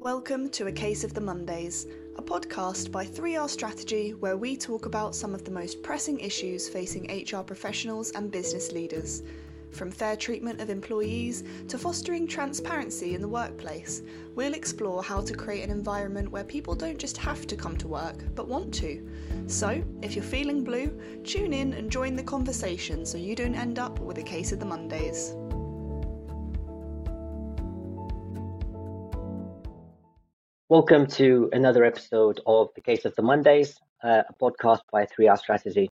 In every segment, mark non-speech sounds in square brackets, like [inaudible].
Welcome to A Case of the Mondays, a podcast by 3R Strategy where we talk about some of the most pressing issues facing HR professionals and business leaders. From fair treatment of employees to fostering transparency in the workplace, we'll explore how to create an environment where people don't just have to come to work, but want to. So, if you're feeling blue, tune in and join the conversation so you don't end up with a case of the Mondays. Welcome to another episode of The Case of the Mondays, uh, a podcast by 3R Strategy.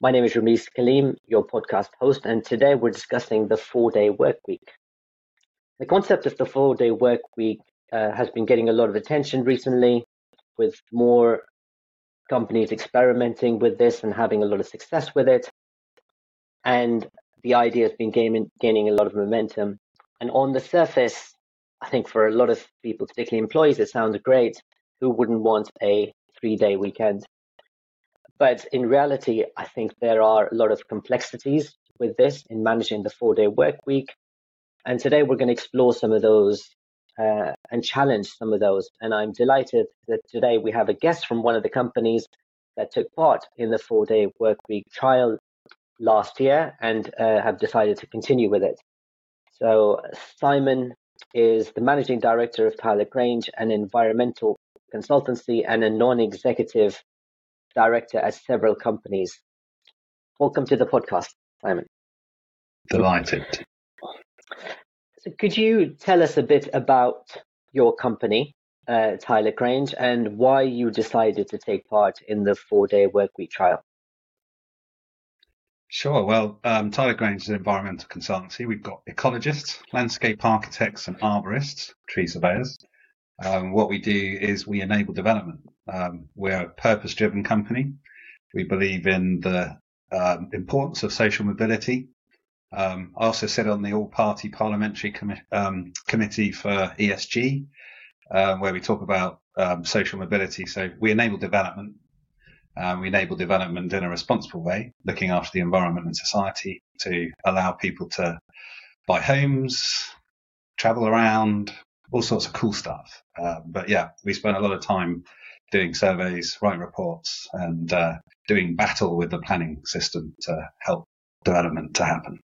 My name is Rameez Kaleem, your podcast host, and today we're discussing the four day work week. The concept of the four day work week uh, has been getting a lot of attention recently, with more companies experimenting with this and having a lot of success with it. And the idea has been gaining, gaining a lot of momentum. And on the surface, I think for a lot of people, particularly employees, it sounds great. Who wouldn't want a three day weekend? But in reality, I think there are a lot of complexities with this in managing the four day work week. And today we're going to explore some of those uh, and challenge some of those. And I'm delighted that today we have a guest from one of the companies that took part in the four day work week trial last year and uh, have decided to continue with it. So, Simon is the managing director of Tyler Grange, an environmental consultancy and a non-executive director at several companies. Welcome to the podcast, Simon. Delighted. So could you tell us a bit about your company, uh, Tyler Grange, and why you decided to take part in the four-day workweek trial? Sure. Well, um, Tyler Grange is an environmental consultancy. We've got ecologists, landscape architects, and arborists, tree surveyors. Um, what we do is we enable development. Um, we're a purpose-driven company. We believe in the um, importance of social mobility. Um, I also sit on the all-party parliamentary com- um, committee for ESG, uh, where we talk about social mobility. So we enable development um, we enable development in a responsible way, looking after the environment and society to allow people to buy homes, travel around, all sorts of cool stuff. Um, but yeah, we spent a lot of time doing surveys, writing reports, and uh, doing battle with the planning system to help development to happen.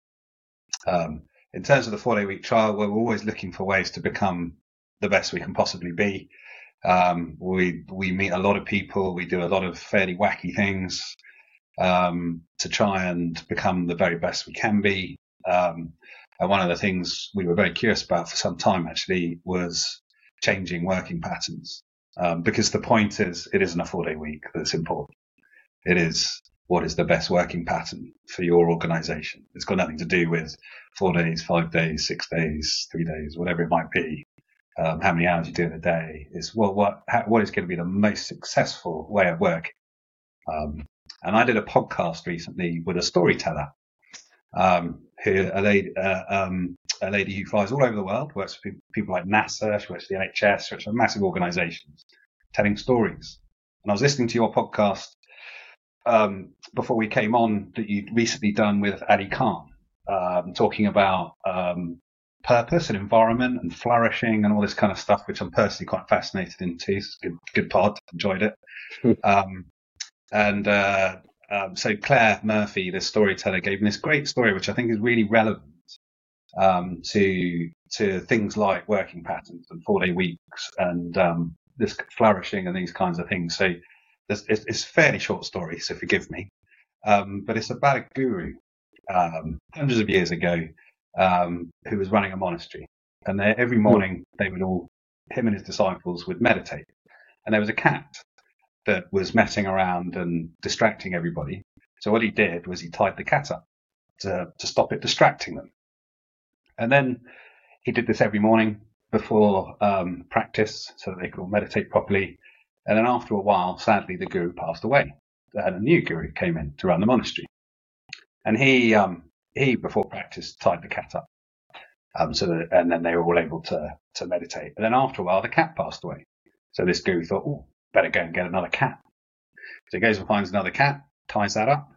Um, in terms of the four day week trial, we're always looking for ways to become the best we can possibly be. Um, we we meet a lot of people. We do a lot of fairly wacky things um, to try and become the very best we can be. Um, and one of the things we were very curious about for some time actually was changing working patterns. Um, because the point is, it isn't a four day week that's important. It is what is the best working pattern for your organization. It's got nothing to do with four days, five days, six days, three days, whatever it might be um, how many hours you do in a day. is well, what how, what is going to be the most successful way of working. Um, and I did a podcast recently with a storyteller, um, who a lady, uh, um, a lady who flies all over the world, works for people like NASA, she works for the NHS, works for massive organisations, telling stories. And I was listening to your podcast um, before we came on that you'd recently done with Ali Khan, um, talking about um, purpose and environment and flourishing and all this kind of stuff, which I'm personally quite fascinated into. It's good, good pod, enjoyed it. [laughs] Um, and uh, um, so Claire Murphy, the storyteller, gave me this great story, which I think is really relevant um, to to things like working patterns and four day weeks and um, this flourishing and these kinds of things. So it's, it's, a fairly short story, so forgive me. Um, but it's about a guru um, hundreds of years ago um, who was running a monastery. And they, every hmm. morning they would all, him and his disciples would meditate. And there was a cat that was messing around and distracting everybody. So what he did was he tied the cat up to, to stop it distracting them. And then he did this every morning before um, practice so that they could all meditate properly. And then after a while, sadly, the guru passed away. And a new guru came in to run the monastery. And he um, he before practice tied the cat up. Um, so that, and then they were all able to to meditate. And then after a while, the cat passed away. So this guru thought, oh, better go and get another cat. So he goes and finds another cat, ties that up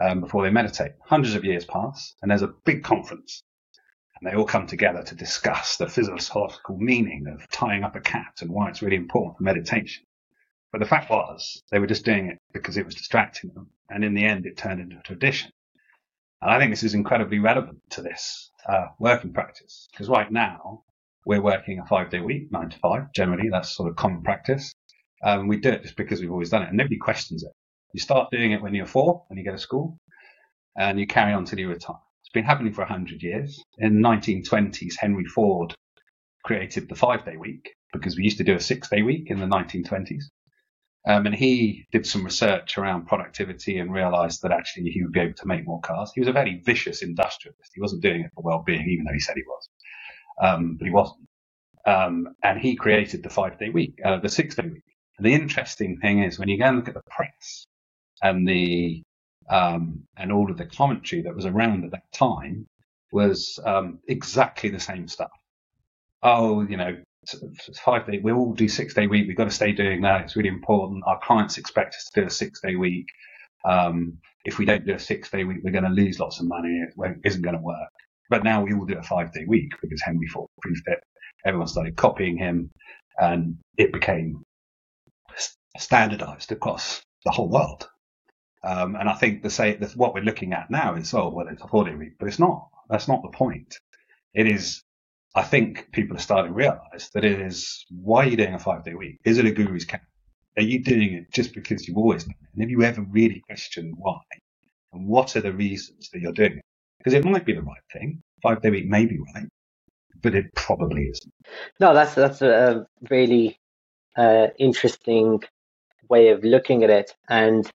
um, before they meditate. Hundreds of years pass, and there's a big conference. And they all come together to discuss the philosophical meaning of tying up a cat and why it's really important for meditation. But the fact was, they were just doing it because it was distracting them. And in the end, it turned into a tradition. And I think this is incredibly relevant to this uh, working practice because right now we're working a five day week, nine to five. Generally, that's sort of common practice. Um, we do it just because we've always done it and nobody questions it. You start doing it when you're four, when you go to school, and you carry on till you retire. It's been happening for 100 years. In the 1920s, Henry Ford created the five day week because we used to do a six day week in the 1920s. Um, and he did some research around productivity and realized that actually he would be able to make more cars. He was a very vicious industrialist. He wasn't doing it for well being, even though he said he was. Um, but he wasn't. Um, and he created the five day week, uh, the six day week. And the interesting thing is when you go and look at the press and the, um, and all of the commentary that was around at that time was, um, exactly the same stuff. Oh, you know, five day, we all do six day week. We've got to stay doing that. It's really important. Our clients expect us to do a six day week. Um, if we don't do a six day week, we're going to lose lots of money. It isn't going to work. But now we all do a five day week because Henry Ford proved it. Everyone started copying him and it became standardized across the whole world. Um, and I think the say what we're looking at now is, oh, well, it's a four day week, but it's not. That's not the point. It is I think people are starting to realize that it is why are you doing a five day week? Is it a guru's camp? Are you doing it just because you've always done it? And have you ever really questioned why? And what are the reasons that you're doing it? Because it might be the right thing. Five day week may be right, but it probably isn't. No, that's that's a really uh, interesting way of looking at it. And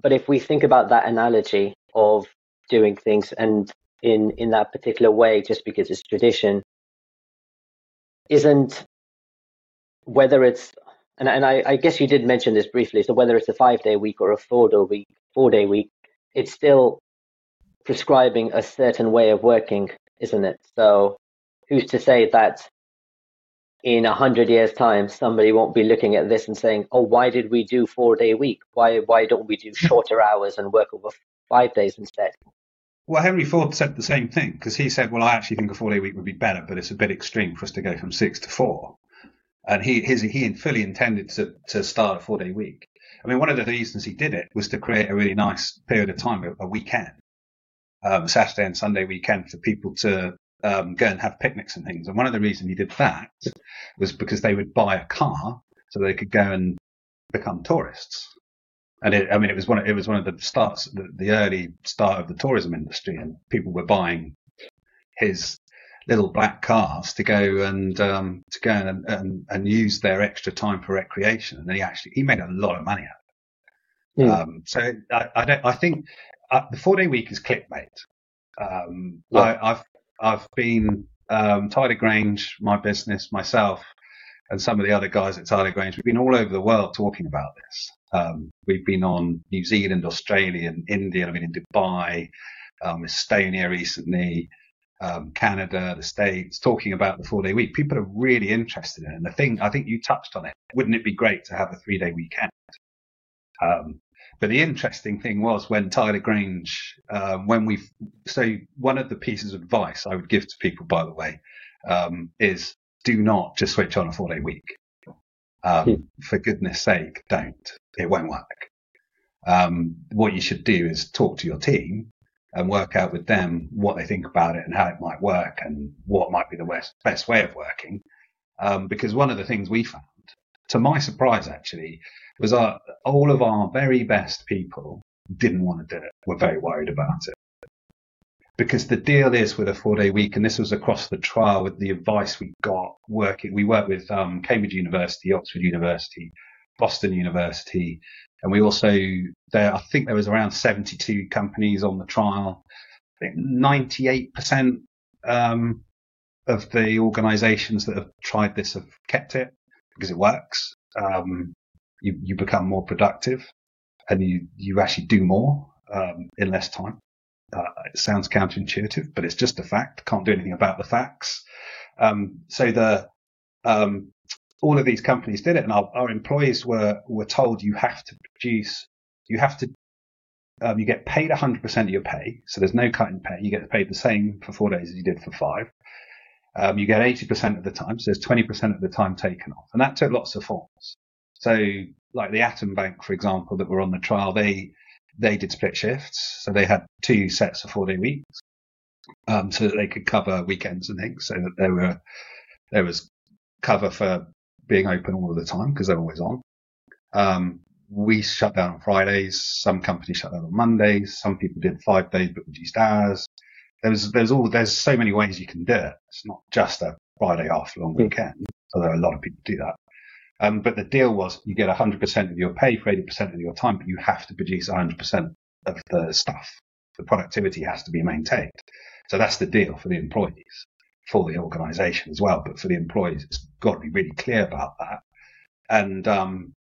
but if we think about that analogy of doing things and in in that particular way just because it's tradition isn't whether it's and, and I, I guess you did mention this briefly so whether it's a five day week or a four day week four day week it's still prescribing a certain way of working isn't it? So who's to say that in a hundred years time somebody won't be looking at this and saying oh why did we do four day week? Why why don't we do [laughs] shorter hours and work over five days instead well, Henry Ford said the same thing because he said, "Well, I actually think a four-day week would be better, but it's a bit extreme for us to go from six to four. And he his, he fully intended to to start a four-day week. I mean, one of the reasons he did it was to create a really nice period of time, a, a weekend, um, Saturday and Sunday weekend for people to um, go and have picnics and things. And one of the reasons he did that was because they would buy a car so they could go and become tourists and it, I mean, it was one. Of, it was one of the starts, the, the, early start of the tourism industry, and people were buying his little black cars to go and um, to go and, and, and use their extra time for recreation. And he actually he made a lot of money out of it. Mm. Um, so I, I, don't. I think uh, the four day week is clickbait. Um, I, have I've been um, Tyler Grange, my business, myself, and some of the other guys at Tyler Grange. We've been all over the world talking about this. Um, we've been on New Zealand, Australia, and India. I've been in Dubai, um, Estonia recently, um, Canada, the States, talking about the four day week. People are really interested in it. And the thing, I think you touched on it. Wouldn't it be great to have a three day weekend? Um, but the interesting thing was when Tyler Grange, um, when we, so one of the pieces of advice I would give to people, by the way, um, is do not just switch on a four day week. Um, hmm. For goodness sake, don't. It won't work. Um, what you should do is talk to your team and work out with them what they think about it and how it might work and what might be the best, best way of working. Um, because one of the things we found, to my surprise actually, was our, all of our very best people didn't want to do it. Were very worried about it because the deal is with a four day week, and this was across the trial with the advice we got working. We worked with um, Cambridge University, Oxford University, Boston University, and we also there. I think there was around 72 companies on the trial. I think 98% um, of the organisations that have tried this have kept it because it works. Um, you, you become more productive, and you you actually do more um, in less time. Uh, it sounds counterintuitive, but it's just a fact. Can't do anything about the facts. Um, so the um, all of these companies did it, and our, our, employees were were told you have to produce, you have to um, you get paid 100% of your pay. So there's no cut in pay. You get paid the same for four days as you did for five. Um, you get 80% of the time. So there's 20% of the time taken off. And that took lots of forms. So like the Atom Bank, for example, that were on the trial, they, they did split shifts. So they had two sets of four day weeks, um, so that they could cover weekends and things so that there were, there was cover for being open all of the time because they're always on. Um, we shut down on Fridays. Some companies shut down on Mondays. Some people did five days but reduced hours. There's there's all there's so many ways you can do it. It's not just a Friday off long hmm. weekend, although a lot of people do that. Um, but the deal was you get 100% of your pay for 80% of your time, but you have to produce 100% of the stuff. The productivity has to be maintained. So that's the deal for the employees, for the organization as well. But for the employees, it's got to be really clear about that. And um,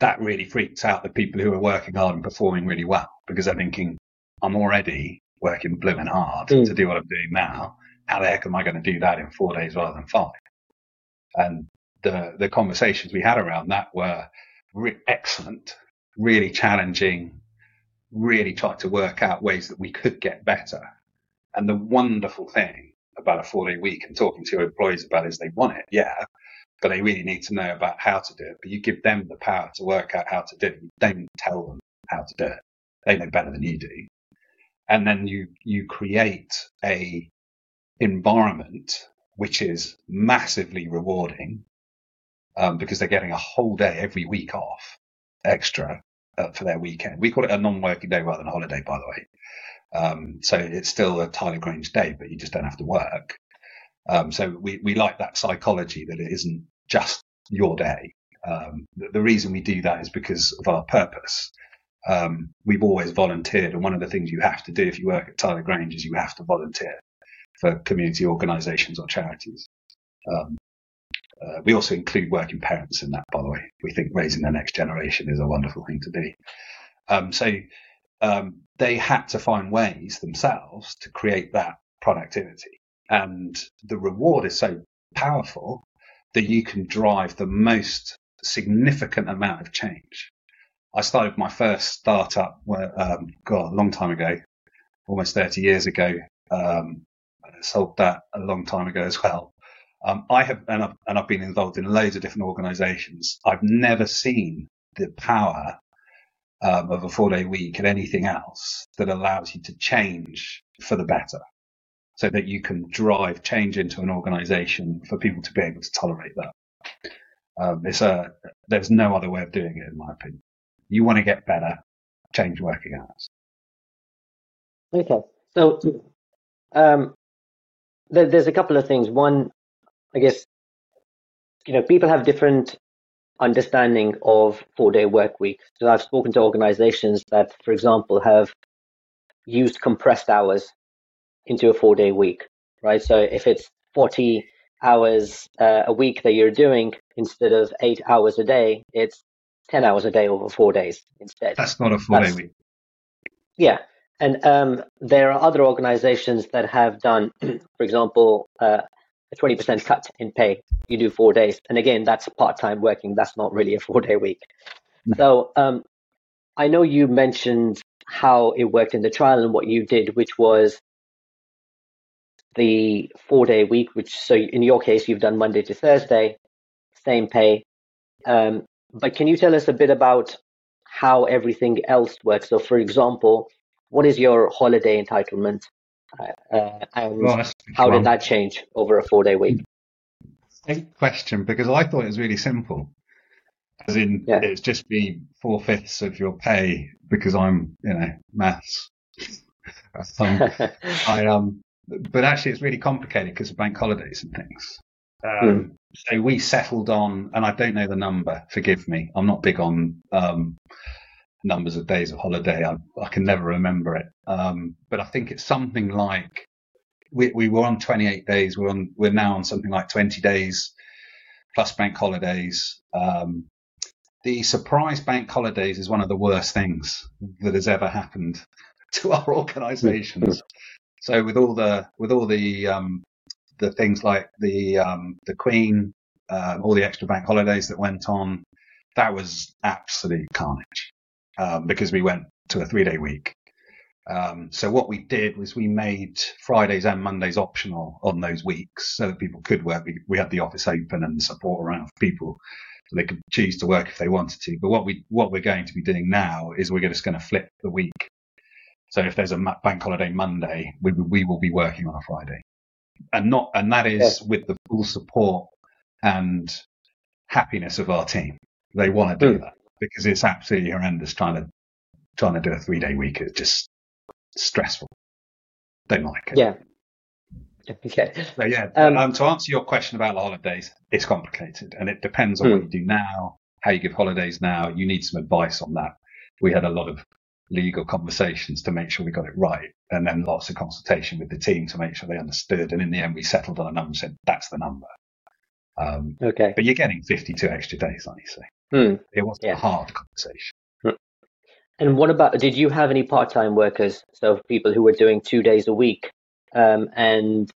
that really freaks out the people who are working hard and performing really well because they're thinking, I'm already working blooming hard mm. to do what I'm doing now. How the heck am I going to do that in four days rather than five? And the, the conversations we had around that were re- excellent, really challenging, really tried to work out ways that we could get better. And the wonderful thing about a four day week and talking to your employees about is they want it. Yeah but they really need to know about how to do it. But you give them the power to work out how to do it. You don't tell them how to do it. They know better than you do. And then you, you create a environment which is massively rewarding um, because they're getting a whole day every week off extra uh, for their weekend. We call it a non-working day rather than a holiday, by the way. Um, so it's still a Tyler Grange day, but you just don't have to work. Um, so we, we like that psychology that it isn't just your day. Um, the, the, reason we do that is because of our purpose. Um, we've always volunteered, and one of the things you have to do if you work at Tyler Grange is you have to volunteer for community organisations or charities. Um, uh, we also include working parents in that, by the way. We think raising the next generation is a wonderful thing to do. Um, so um, they had to find ways themselves to create that productivity. And the reward is so powerful that you can drive the most significant amount of change. I started my first startup, um, God, a long time ago, almost 30 years ago. Um, sold that a long time ago as well. Um, I have, and I've, and I've been involved in loads of different organizations. I've never seen the power um, of a four day week and anything else that allows you to change for the better so that you can drive change into an organization for people to be able to tolerate that. Um, it's a, there's no other way of doing it, in my opinion. You want to get better, change working hours. Okay. So, um, there, there's a couple of things. One, I guess, you know, people have different understanding of four day work week. So I've spoken to organizations that, for example, have used compressed hours into a four day week, right? So if it's 40 hours uh, a week that you're doing instead of eight hours a day, it's 10 hours a day over four days instead. That's not a four day week. Yeah. And um, there are other organizations that have done, [clears throat] for example, uh, a 20% cut in pay. You do four days. And again, that's part time working. That's not really a four day week. No. So um, I know you mentioned how it worked in the trial and what you did, which was the four day week, which so in your case you've done Monday to Thursday, same pay. Um, but can you tell us a bit about how everything else works? So, for example, what is your holiday entitlement, uh, uh and well, how did that change over a four day week? Great question, because I thought it was really simple. As in, yeah. it's just be four fifths of your pay because I'm, you know, maths. [laughs] um, [laughs] I um, but actually it's really complicated because of bank holidays and things. Um, mm. So we settled on, and I don't know the number. Forgive me. I'm not big on um, numbers of days of holiday. I, I can never remember it. Um, but I think it's something like we, we were on 28 days. We're on. We're now on something like 20 days plus bank holidays. Um, the surprise bank holidays is one of the worst things that has ever happened [laughs] to our organisations. [laughs] So with all the with all the um, the things like the um, the Queen, uh, all the extra bank holidays that went on, that was absolute carnage um, because we went to a three day week. Um, so what we did was we made Fridays and Mondays optional on those weeks so that people could work. We, we had the office open and support around for people so they could choose to work if they wanted to. But what we what we're going to be doing now is we're just going to flip the week. So if there's a bank holiday Monday, we we will be working on a Friday, and not and that is yeah. with the full support and happiness of our team. They want to do mm. that because it's absolutely horrendous trying to trying to do a three day week. It's just stressful. Don't like it. Yeah. [laughs] Okay. So yeah, um, um, to answer your question about the holidays, it's complicated and it depends on hmm. what you do now, how you give holidays now. You need some advice on that. We had a lot of legal conversations to make sure we got it right, and then lots of consultation with the team to make sure they understood. And in the end, we settled on a number and said that's the number. Um, okay. But you're getting 52 extra days, aren't you? So hmm. it wasn't yeah. a hard conversation. And what about, did you have any part time workers? So people who were doing two days a week um, and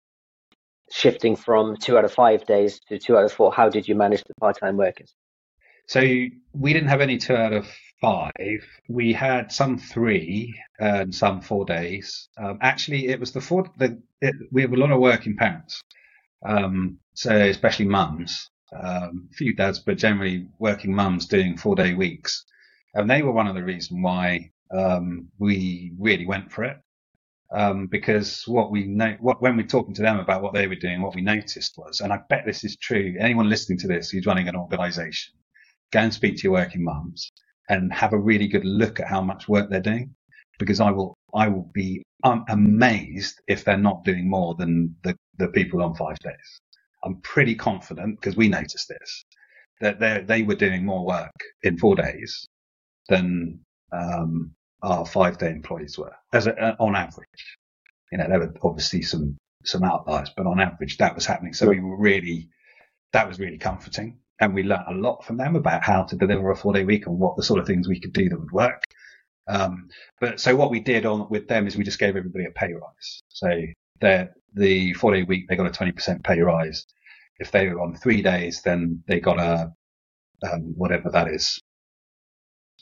shifting from two out of five days to two out of four? How did you manage the part time workers? So we didn't have any two out of five. We had some three and some four days. Um, actually, it was the four. The, it, we have a lot of working parents, um, so especially mums. Um, few dads, but generally working mums doing four day weeks and they were one of the reasons why um, we really went for it. Um, because what we know, what, when we're talking to them about what they were doing, what we noticed was, and I bet this is true. Anyone listening to this who's running an organisation, go and speak to your working mums and have a really good look at how much work they're doing, because I will, I will be amazed if they're not doing more than the, the people on five days. I'm pretty confident because we noticed this that they they were doing more work in four days than um, our five day employees were as a, uh, on average. You know, there were obviously some, some outliers, but on average that was happening. So we were really, that was really comforting. And we learned a lot from them about how to deliver a four day week and what the sort of things we could do that would work. Um, but so what we did on with them is we just gave everybody a pay rise. So the four day week, they got a 20% pay rise. If they were on three days, then they got a, um, whatever that is,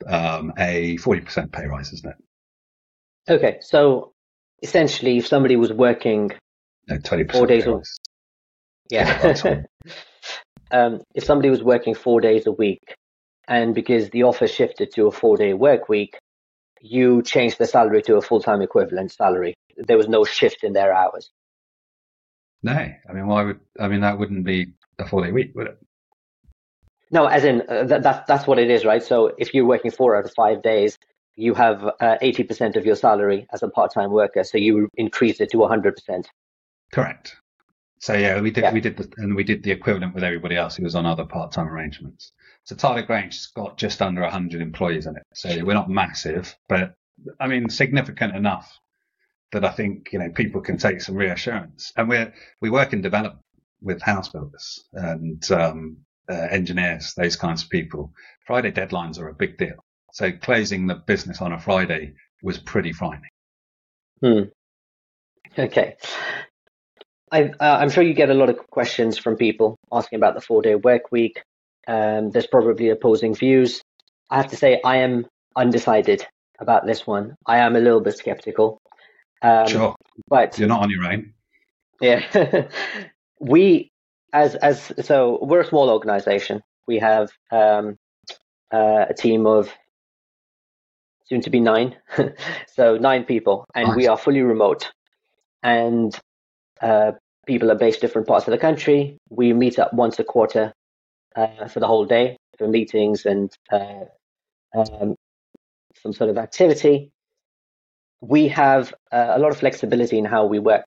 um, a 40% pay rise, isn't it? Okay, so essentially, if somebody was working no, 20% four days a week, yeah, [laughs] um, if somebody was working four days a week, and because the offer shifted to a four-day work week, you changed the salary to a full-time equivalent salary. There was no shift in their hours. No, I mean, why would I mean that wouldn't be a four-day week, would it? No, as in uh, that, that's that's what it is, right? So if you're working four out of five days, you have uh, eighty percent of your salary as a part-time worker, so you increase it to hundred percent. Correct. So yeah, we did yeah. we did the, and we did the equivalent with everybody else who was on other part-time arrangements. So Tyler Grange has got just under hundred employees in it. So we're not massive, but I mean significant enough that I think you know people can take some reassurance. And we we work in development with house builders, and um, uh, engineers, those kinds of people, Friday deadlines are a big deal. So closing the business on a Friday was pretty frightening. Hmm. Okay. I, am uh, sure you get a lot of questions from people asking about the four day work week. Um, there's probably opposing views. I have to say, I am undecided about this one. I am a little bit skeptical. Um, sure. But you're not on your own. Yeah. [laughs] we as as so we're a small organization. We have um, uh, a team of soon to be nine, [laughs] so nine people, and nice. we are fully remote. And uh, people are based different parts of the country. We meet up once a quarter uh, for the whole day for meetings and uh, um, some sort of activity. We have uh, a lot of flexibility in how we work.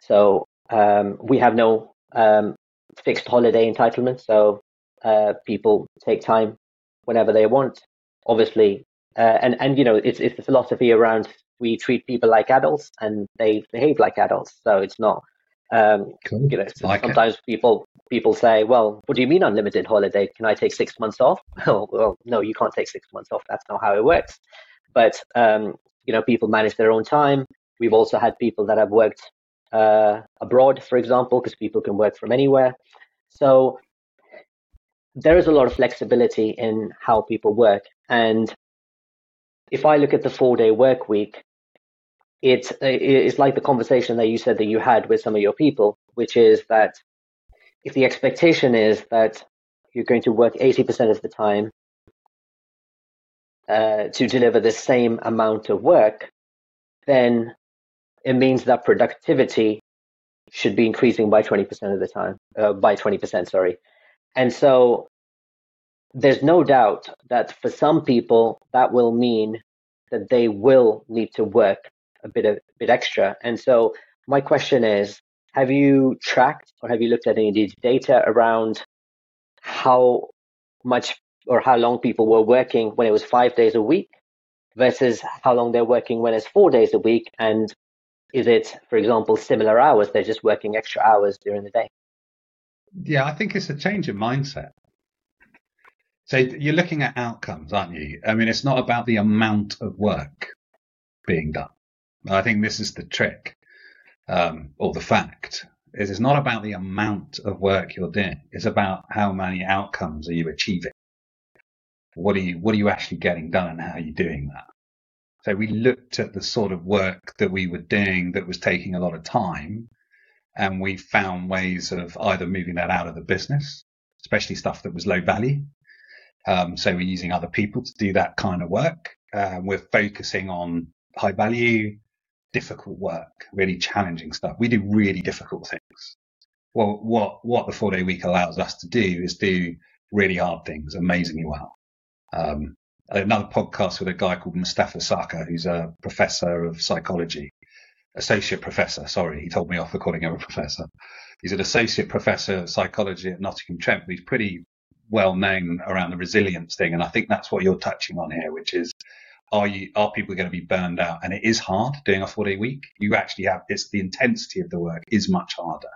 So um, we have no um, fixed holiday entitlement. So uh, people take time whenever they want. Obviously, uh, and and you know it's it's the philosophy around we treat people like adults and they behave like adults. So it's not. Um, cool. You know, like sometimes it. people people say, "Well, what do you mean unlimited holiday? Can I take six months off?" [laughs] well, well, no, you can't take six months off. That's not how it works. But um, you know, people manage their own time. We've also had people that have worked uh, abroad, for example, because people can work from anywhere. So there is a lot of flexibility in how people work. And if I look at the four day work week, it's it's like the conversation that you said that you had with some of your people, which is that if the expectation is that you're going to work 80% of the time uh, to deliver the same amount of work, then it means that productivity should be increasing by 20% of the time, uh, by 20%, sorry. And so there's no doubt that for some people, that will mean that they will need to work a bit, a bit extra. And so my question is, have you tracked or have you looked at any data around how much or how long people were working when it was five days a week versus how long they're working when it's four days a week? And is it, for example, similar hours? They're just working extra hours during the day. Yeah, I think it's a change of mindset. So you're looking at outcomes, aren't you? I mean, it's not about the amount of work being done. I think this is the trick, um, or the fact, is it's not about the amount of work you're doing. It's about how many outcomes are you achieving. What are you, what are you actually getting done and how are you doing that? So we looked at the sort of work that we were doing that was taking a lot of time and we found ways of either moving that out of the business, especially stuff that was low value. Um, so we're using other people to do that kind of work. Uh, we're focusing on high value, difficult work, really challenging stuff. We do really difficult things. Well, what, what the four day week allows us to do is do really hard things amazingly well. Um, another podcast with a guy called Mustafa Sarkar, who's a professor of psychology, associate professor. Sorry, he told me off for calling him a professor. He's an associate professor of psychology at Nottingham Trent. He's pretty well known around the resilience thing, and I think that's what you're touching on here, which is are you are people going to be burned out? And it is hard doing a four day week. You actually have it's the intensity of the work is much harder.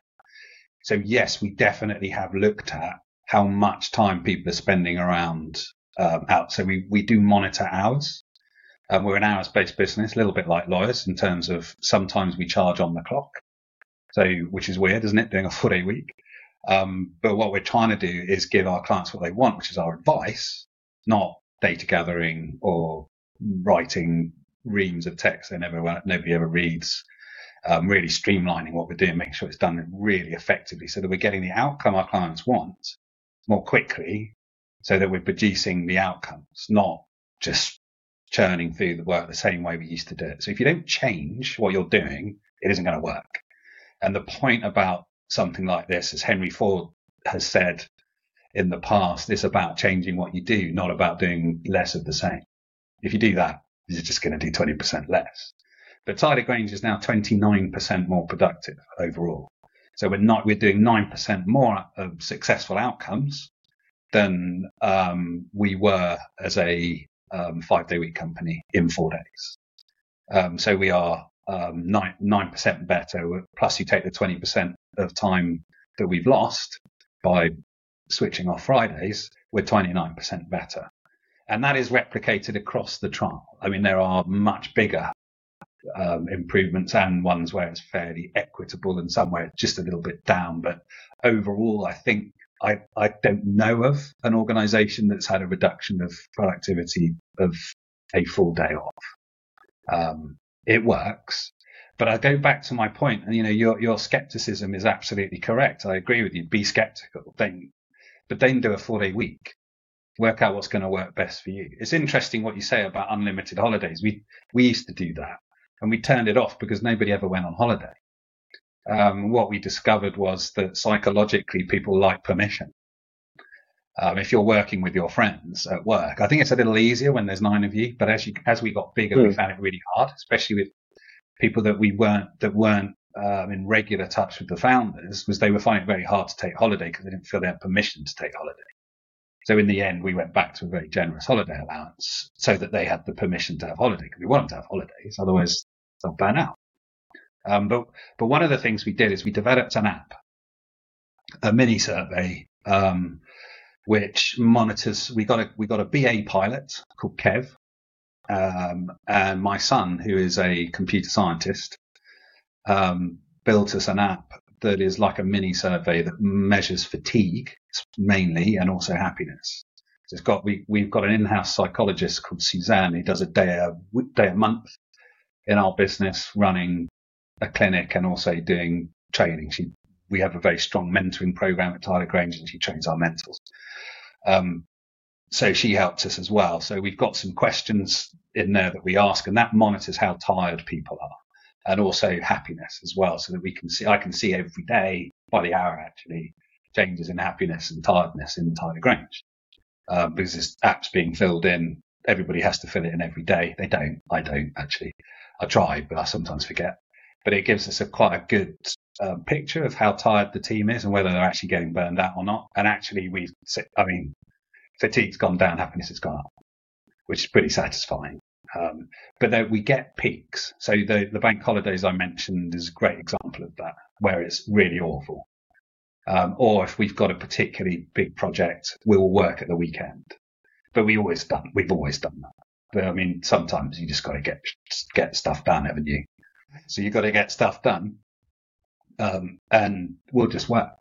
So yes, we definitely have looked at how much time people are spending around um, out. So we we do monitor hours. Um, we're an hours based business, a little bit like lawyers in terms of sometimes we charge on the clock. So which is weird, isn't it? Doing a four day week. Um, but what we're trying to do is give our clients what they want, which is our advice, not data gathering or writing reams of text they never nobody ever reads. Um, really streamlining what we're doing, making sure it's done really effectively, so that we're getting the outcome our clients want more quickly, so that we're producing the outcomes, not just churning through the work the same way we used to do it. So if you don't change what you're doing, it isn't going to work. And the point about something like this, as Henry Ford has said in the past, is about changing what you do, not about doing less of the same. If you do that, you're just going to do 20% less. But Tyler Grange is now 29% more productive overall. So we're not, we're doing 9% more of successful outcomes than um, we were as a um, five day week company in four days. Um, so we are um, nine, 9% better. Plus you take the 20% of time that we've lost by switching off Fridays, we're 29% better. And that is replicated across the trial. I mean, there are much bigger um, improvements and ones where it's fairly equitable and somewhere it's just a little bit down. But overall, I think I, I don't know of an organization that's had a reduction of productivity of a full day off. Um, it works. But I go back to my point, and you know, your your skepticism is absolutely correct. I agree with you. Be skeptical, then, but then do a four day week work out what's going to work best for you. It's interesting what you say about unlimited holidays. We we used to do that, and we turned it off because nobody ever went on holiday. Um, what we discovered was that psychologically people like permission. Um, if you're working with your friends at work, I think it's a little easier when there's nine of you. But as you as we got bigger, mm. we hmm. found it really hard, especially with people that we weren't that weren't um, in regular touch with the founders, was they were finding it very hard to take holiday because they didn't feel they had permission to take holiday. So in the end, we went back to a very generous holiday allowance so that they had the permission to have holiday because we want them to have holidays. Otherwise they'll burn out. Um, but, but one of the things we did is we developed an app, a mini survey, um, which monitors, we got a, we got a BA pilot called Kev. Um, and my son, who is a computer scientist, um, built us an app that is like a mini survey that measures fatigue mainly and also happiness. It's got we we've got an in-house psychologist called Suzanne who does a day a day a month in our business, running a clinic and also doing training. She we have a very strong mentoring program at Tyler Grange, and she trains our mentors. Um, so she helps us as well. So we've got some questions in there that we ask, and that monitors how tired people are, and also happiness as well, so that we can see. I can see every day by the hour actually changes in happiness and tiredness in Tyler Grange um, because this app's being filled in. Everybody has to fill it in every day. They don't. I don't actually. I try, but I sometimes forget. But it gives us a quite a good um, picture of how tired the team is and whether they're actually getting burned out or not. And actually, we, I mean, fatigue's gone down, happiness has gone up, which is pretty satisfying. Um, but then we get peaks. So the, the bank holidays I mentioned is a great example of that, where it's really awful. Um, or if we've got a particularly big project, we'll work at the weekend. But we always done, we've always done that. But I mean, sometimes you just got to get get stuff done, haven't you? So you've got to get stuff done, um, and we'll just work.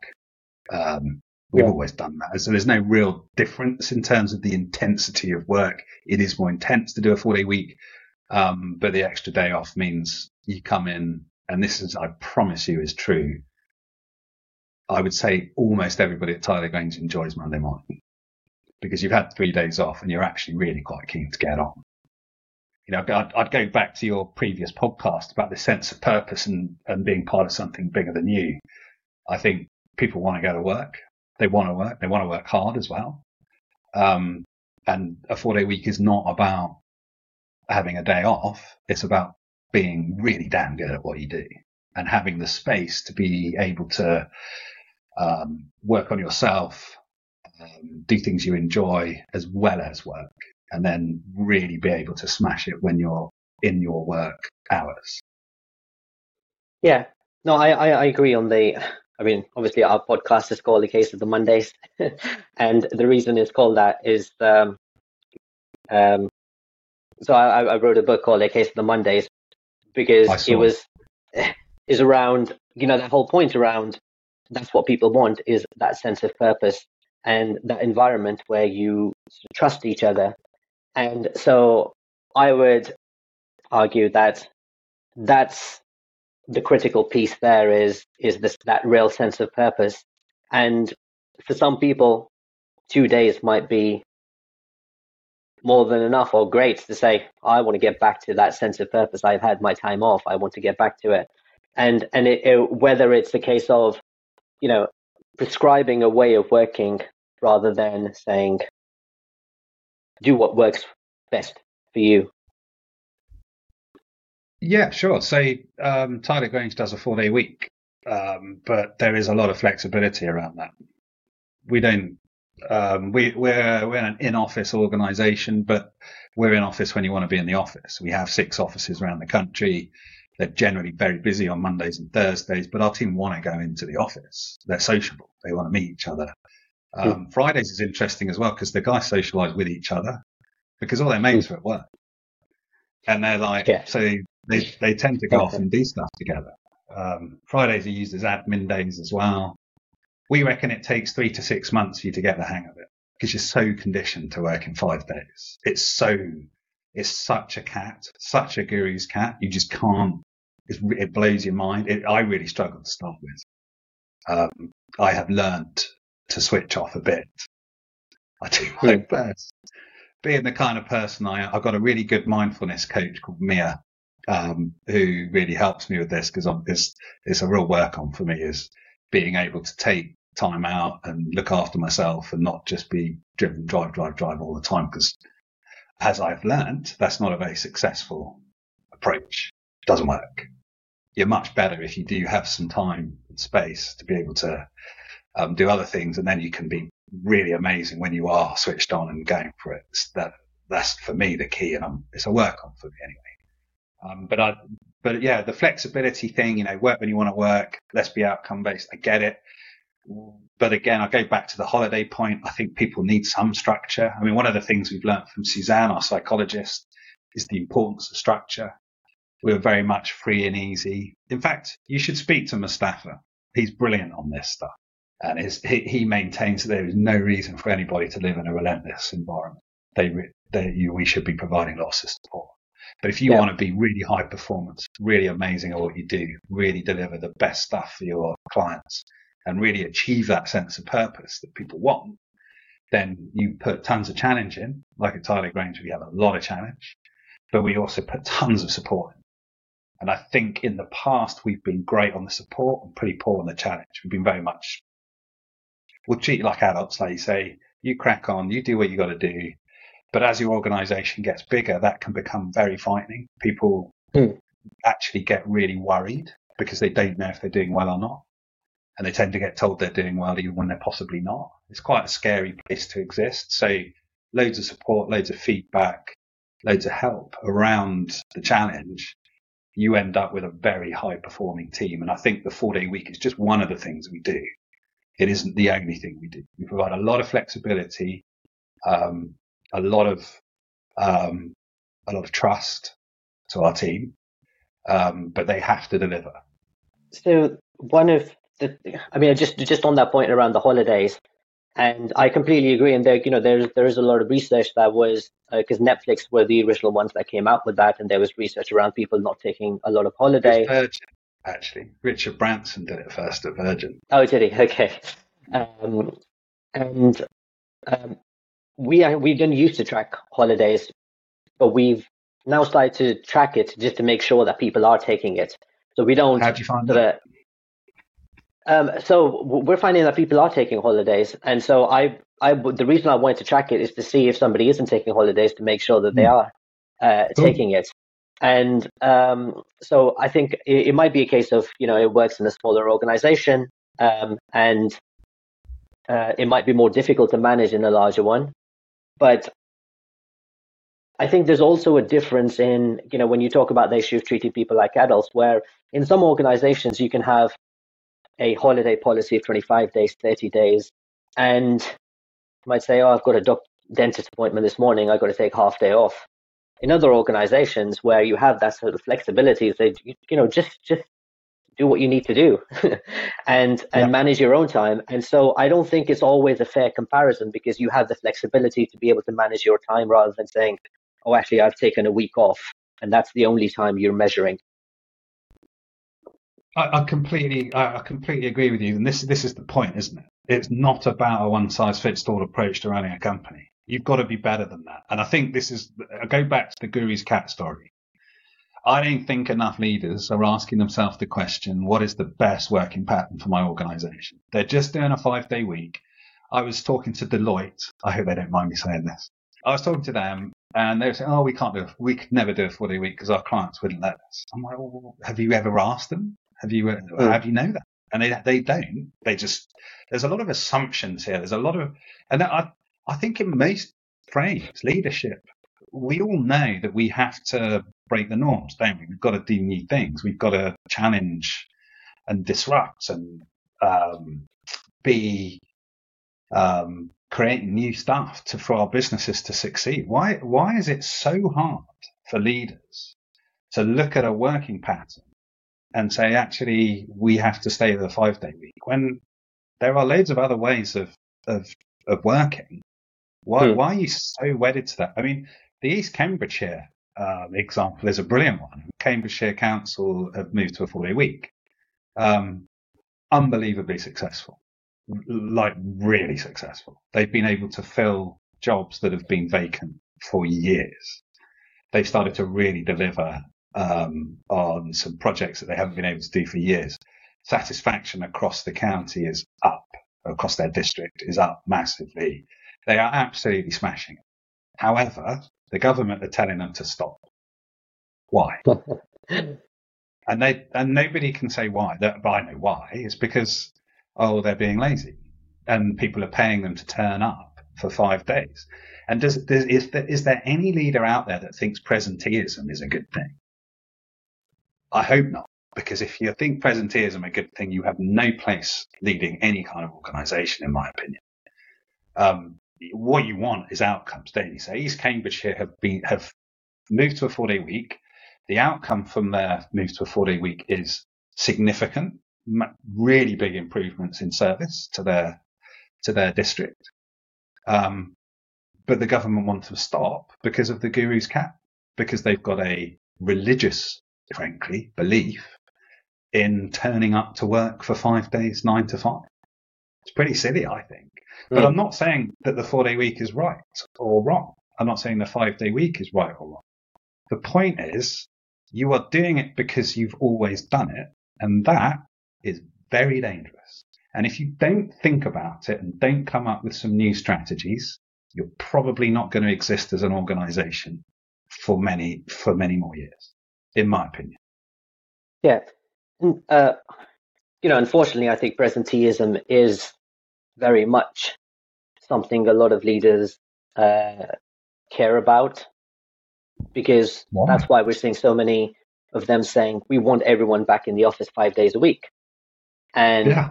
Um, we've yeah. always done that. So there's no real difference in terms of the intensity of work. It is more intense to do a four day week, um, but the extra day off means you come in, and this is, I promise you, is true I would say almost everybody at Tyler Grange enjoys Monday morning because you've had three days off and you're actually really quite keen to get on. You know, I'd, I'd go back to your previous podcast about the sense of purpose and, and being part of something bigger than you. I think people want to go to work. They want to work. They want to work hard as well. Um, and a four day week is not about having a day off. It's about being really damn good at what you do and having the space to be able to um, work on yourself, um, do things you enjoy as well as work, and then really be able to smash it when you're in your work hours. Yeah, no, I, I, I agree on the. I mean, obviously, our podcast is called "The Case of the Mondays," [laughs] and the reason it's called that is, um, um, so I, I wrote a book called "The Case of the Mondays" because it was [laughs] is around you know that whole point around that's what people want is that sense of purpose and that environment where you trust each other. And so I would argue that that's the critical piece there is is this that real sense of purpose. And for some people, two days might be more than enough or great to say, I want to get back to that sense of purpose. I've had my time off. I want to get back to it. And and it, it, whether it's a case of you know, prescribing a way of working rather than saying, do what works best for you. Yeah, sure. So um, Tyler Grange does a four day week, um, but there is a lot of flexibility around that. We don't. Um, we, we're we're an in office organisation, but we're in office when you want to be in the office. We have six offices around the country. They're generally very busy on Mondays and Thursdays, but our team want to go into the office. They're sociable. They want to meet each other. Um, Fridays is interesting as well because the guys socialize with each other because all their mates are at work. And they're like, yeah. so they, they tend to go off and do stuff together. Um, Fridays are used as admin days as well. We reckon it takes three to six months for you to get the hang of it because you're so conditioned to work in five days. It's so it's such a cat, such a guru's cat. You just can't. it blows your mind. It, I really struggle to start with. Um, I have learned to switch off a bit. I do my hmm. best. Being the kind of person I am, I've got a really good mindfulness coach called Mia, um, who really helps me with this because it's, it's a real work on for me is being able to take time out and look after myself and not just be driven, drive, drive, drive all the time because as I've learned, that's not a very successful approach. It doesn't work. You're much better if you do have some time and space to be able to um, do other things, and then you can be really amazing when you are switched on and going for it. that that's for me the key, and I'm, it's a work on for me anyway. Um, but I, but yeah, the flexibility thing, you know, work when you want to work. Let's be outcome based. I get it but again, I go back to the holiday point. I think people need some structure. I mean, one of the things we've learned from Suzanne, our psychologist, is the importance of structure. We are very much free and easy. In fact, you should speak to Mustafa. He's brilliant on this stuff. and he, he maintains that there is no reason for anybody to live in a relentless environment. They, they we should be providing lots of support. But if you yeah. want to be really high performance, really amazing at what you do, really deliver the best stuff for your clients, and really achieve that sense of purpose that people want, then you put tons of challenge in. Like at Tyler Grange, we have a lot of challenge, but we also put tons of support in. And I think in the past, we've been great on the support and pretty poor on the challenge. We've been very much, we'll treat you like adults, like you say, you crack on, you do what you got to do. But as your organization gets bigger, that can become very frightening. People mm. actually get really worried because they don't know if they're doing well or not. And they tend to get told they're doing well even when they're possibly not. It's quite a scary place to exist. So loads of support, loads of feedback, loads of help around the challenge you end up with a very high performing team. And I think the four day week is just one of the things we do. It isn't the only thing we do. We provide a lot of flexibility, um, a lot of, um, a lot of trust to our team, um, but they have to deliver. So one of the, I mean, just just on that point around the holidays, and I completely agree. And there, you know, there's there is a lot of research that was because uh, Netflix were the original ones that came out with that, and there was research around people not taking a lot of holiday. Virgin, actually, Richard Branson did it first at Virgin. Oh, did he? Okay. Um, and um, we are, we didn't used to track holidays, but we've now started to track it just to make sure that people are taking it. So we don't. How do you find that? Um, so we're finding that people are taking holidays, and so I, I, the reason I wanted to track it is to see if somebody isn't taking holidays to make sure that they hmm. are uh, cool. taking it. And um, so I think it, it, might be a case of you know it works in a smaller organization, um, and uh, it might be more difficult to manage in a larger one. But I think there's also a difference in you know when you talk about the issue of treating people like adults, where in some organizations you can have a holiday policy of 25 days, 30 days, and you might say, oh, I've got a doc- dentist appointment this morning, I've got to take half day off. In other organizations where you have that sort of flexibility, they, you know, just, just do what you need to do [laughs] and, and yeah. manage your own time. And so I don't think it's always a fair comparison because you have the flexibility to be able to manage your time rather than saying, oh, actually, I've taken a week off and that's the only time you're measuring. I, I completely, I, I completely agree with you. And this, this is the point, isn't it? It's not about a one size fits all approach to running a company. You've got to be better than that. And I think this is, I go back to the Guru's cat story. I don't think enough leaders are asking themselves the question, what is the best working pattern for my organization? They're just doing a five day week. I was talking to Deloitte. I hope they don't mind me saying this. I was talking to them and they were saying, oh, we can't do it. We could never do a four day week because our clients wouldn't let us. I'm like, well, have you ever asked them? Have you, uh, mm. do you know that? And they, they don't. They just, there's a lot of assumptions here. There's a lot of, and I, I think in most frames, leadership, we all know that we have to break the norms, don't we? We've got to do new things. We've got to challenge and disrupt and um, be um, creating new stuff to, for our businesses to succeed. Why, why is it so hard for leaders to look at a working pattern and say, actually, we have to stay with a five day week when there are loads of other ways of, of, of working. Why, hmm. why are you so wedded to that? I mean, the East Cambridgeshire um, example is a brilliant one. Cambridgeshire Council have moved to a four day week. Um, unbelievably successful, like really successful. They've been able to fill jobs that have been vacant for years. They've started to really deliver um, on some projects that they haven't been able to do for years. Satisfaction across the county is up, across their district is up massively. They are absolutely smashing it. However, the government are telling them to stop. Why? [laughs] and they and nobody can say why. That but I know why. It's because oh they're being lazy, and people are paying them to turn up for five days. And does, does is there, is there any leader out there that thinks presenteeism is a good thing? I hope not, because if you think presenteeism is a good thing, you have no place leading any kind of organisation, in my opinion. Um, what you want is outcomes, don't you? So East Cambridgeshire have been have moved to a four day week. The outcome from their move to a four day week is significant. really big improvements in service to their to their district. Um, but the government want to stop because of the guru's cat, because they've got a religious, frankly, belief in turning up to work for five days, nine to five. It's pretty silly, I think. But mm. I'm not saying that the four day week is right or wrong. I'm not saying the five day week is right or wrong. The point is you are doing it because you've always done it. And that is very dangerous. And if you don't think about it and don't come up with some new strategies, you're probably not going to exist as an organization for many, for many more years, in my opinion. Yeah. Uh, you know, unfortunately, I think presenteeism is very much something a lot of leaders uh, care about because wow. that's why we're seeing so many of them saying we want everyone back in the office five days a week. And yeah.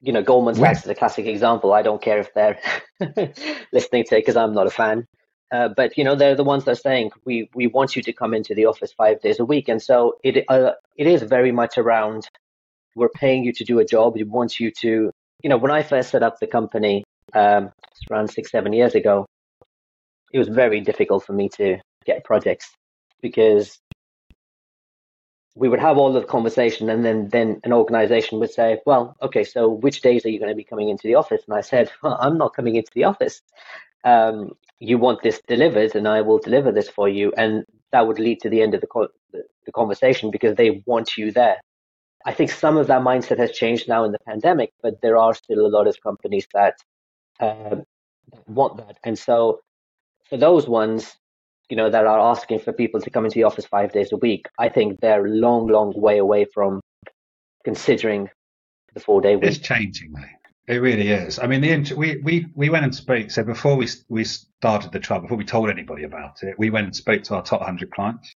you know, Goldman Sachs is a classic example. I don't care if they're [laughs] listening to it because I'm not a fan. Uh, but you know, they're the ones that are saying we we want you to come into the office five days a week, and so it uh, it is very much around we're paying you to do a job. We want you to, you know, when I first set up the company um, around six seven years ago, it was very difficult for me to get projects because we would have all the conversation and then, then an organization would say, well, okay, so which days are you going to be coming into the office? And I said, [laughs] well, I'm not coming into the office. Um, you want this delivered and I will deliver this for you. And that would lead to the end of the, co- the conversation because they want you there. I think some of that mindset has changed now in the pandemic, but there are still a lot of companies that uh, want that. And so for those ones, you know, that are asking for people to come into the office five days a week, I think they're a long, long way away from considering the four day week. It's changing, mate. It really is. I mean, the we we we went and spoke. So before we we started the trial, before we told anybody about it, we went and spoke to our top hundred clients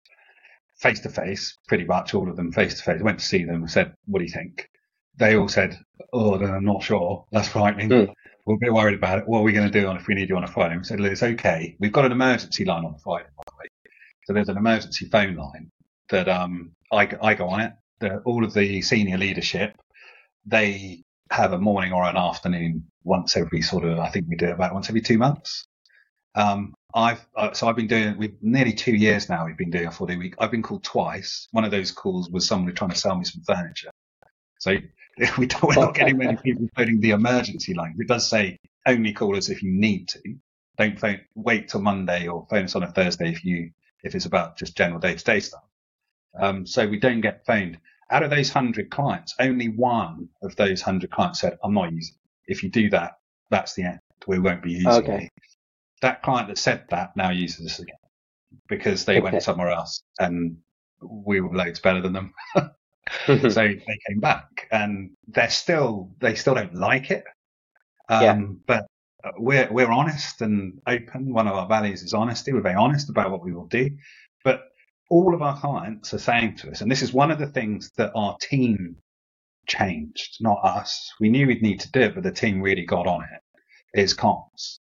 face to face. Pretty much all of them face to face. Went to see them and said, "What do you think?" They all said, "Oh, then I'm not sure. That's frightening." Mm we're a bit worried about it. What are we going to do on if we need you on a Friday? We said, it's okay. We've got an emergency line on Friday, by the way. So there's an emergency phone line that um, I, I go on it. The, all of the senior leadership, they have a morning or an afternoon once every sort of, I think we do it about once every two months. Um, I've uh, so I've been doing we've nearly two years now. We've been doing a four day week. I've been called twice. One of those calls was someone trying to sell me some furniture. So [laughs] we don't, we're not getting many people phoning the emergency line. It does say only call us if you need to. Don't phone, wait till Monday or phone us on a Thursday if you, if it's about just general day to day stuff. Um, so we don't get phoned. Out of those hundred clients, only one of those hundred clients said, I'm not using it. If you do that, that's the end. We won't be using okay. it. That client that said that now uses us again because they okay. went somewhere else and we were loads better than them. so they came back and they're still, they still don't like it. Um, yeah. but we're, we're honest and open. One of our values is honesty. We're very honest about what we will do, but all of our clients are saying to us, and this is one of the things that our team changed, not us. We knew we'd need to do it, but the team really got on it, is comms.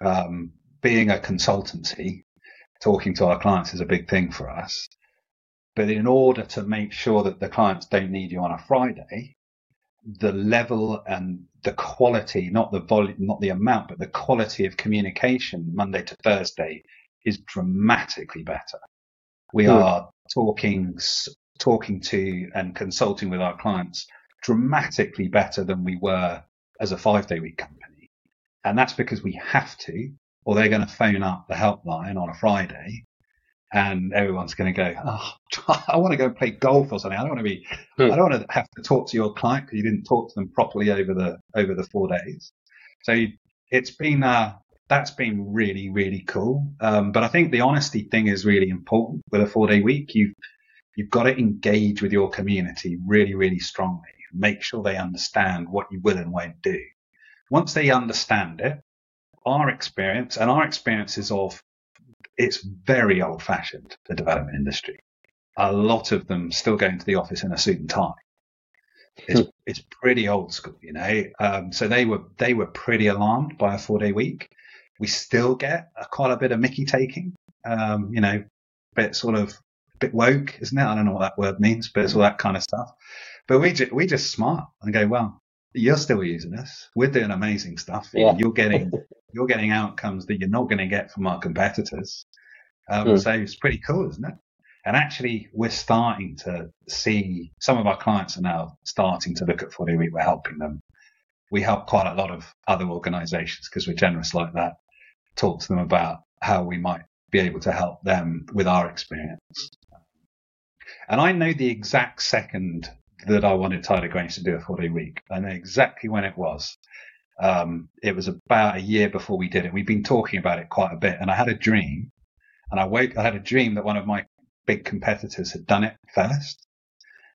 Um, being a consultancy, talking to our clients is a big thing for us. But in order to make sure that the clients don't need you on a Friday, the level and the quality, not the volume, not the amount, but the quality of communication Monday to Thursday is dramatically better. We mm. are talking, talking to and consulting with our clients dramatically better than we were as a five day week company. And that's because we have to, or they're going to phone up the helpline on a Friday and everyone's going to go, oh, [laughs] I want to go play golf or something. I don't want to be, hmm. I don't want to have to talk to your client because you didn't talk to them properly over the over the four days. So it's been uh, that's been really really cool. Um, but I think the honesty thing is really important with a four day week. You've, you've got to engage with your community really really strongly. Make sure they understand what you will and won't do. Once they understand it, our experience and our experiences of it's very old fashioned, the development industry. A lot of them still go into the office in a suit and tie. It's, hmm. it's pretty old school, you know. Um, so they were they were pretty alarmed by a four day week. We still get a, quite a bit of Mickey taking, um, you know, bit sort of bit woke, isn't it? I don't know what that word means, but it's all that kind of stuff. but we just, we just smile and go, well, you're still using us. We're doing amazing stuff. Yeah. You're getting [laughs] you're getting outcomes that you're not going to get from our competitors. Um, Mm. So it's pretty cool, isn't it? And actually, we're starting to see some of our clients are now starting to look at 40 week. We're helping them. We help quite a lot of other organizations because we're generous like that. Talk to them about how we might be able to help them with our experience. And I know the exact second that I wanted Tyler Grange to do a 40 week. I know exactly when it was. Um, it was about a year before we did it. We've been talking about it quite a bit, and I had a dream, and I woke. I had a dream that one of my big competitors had done it first,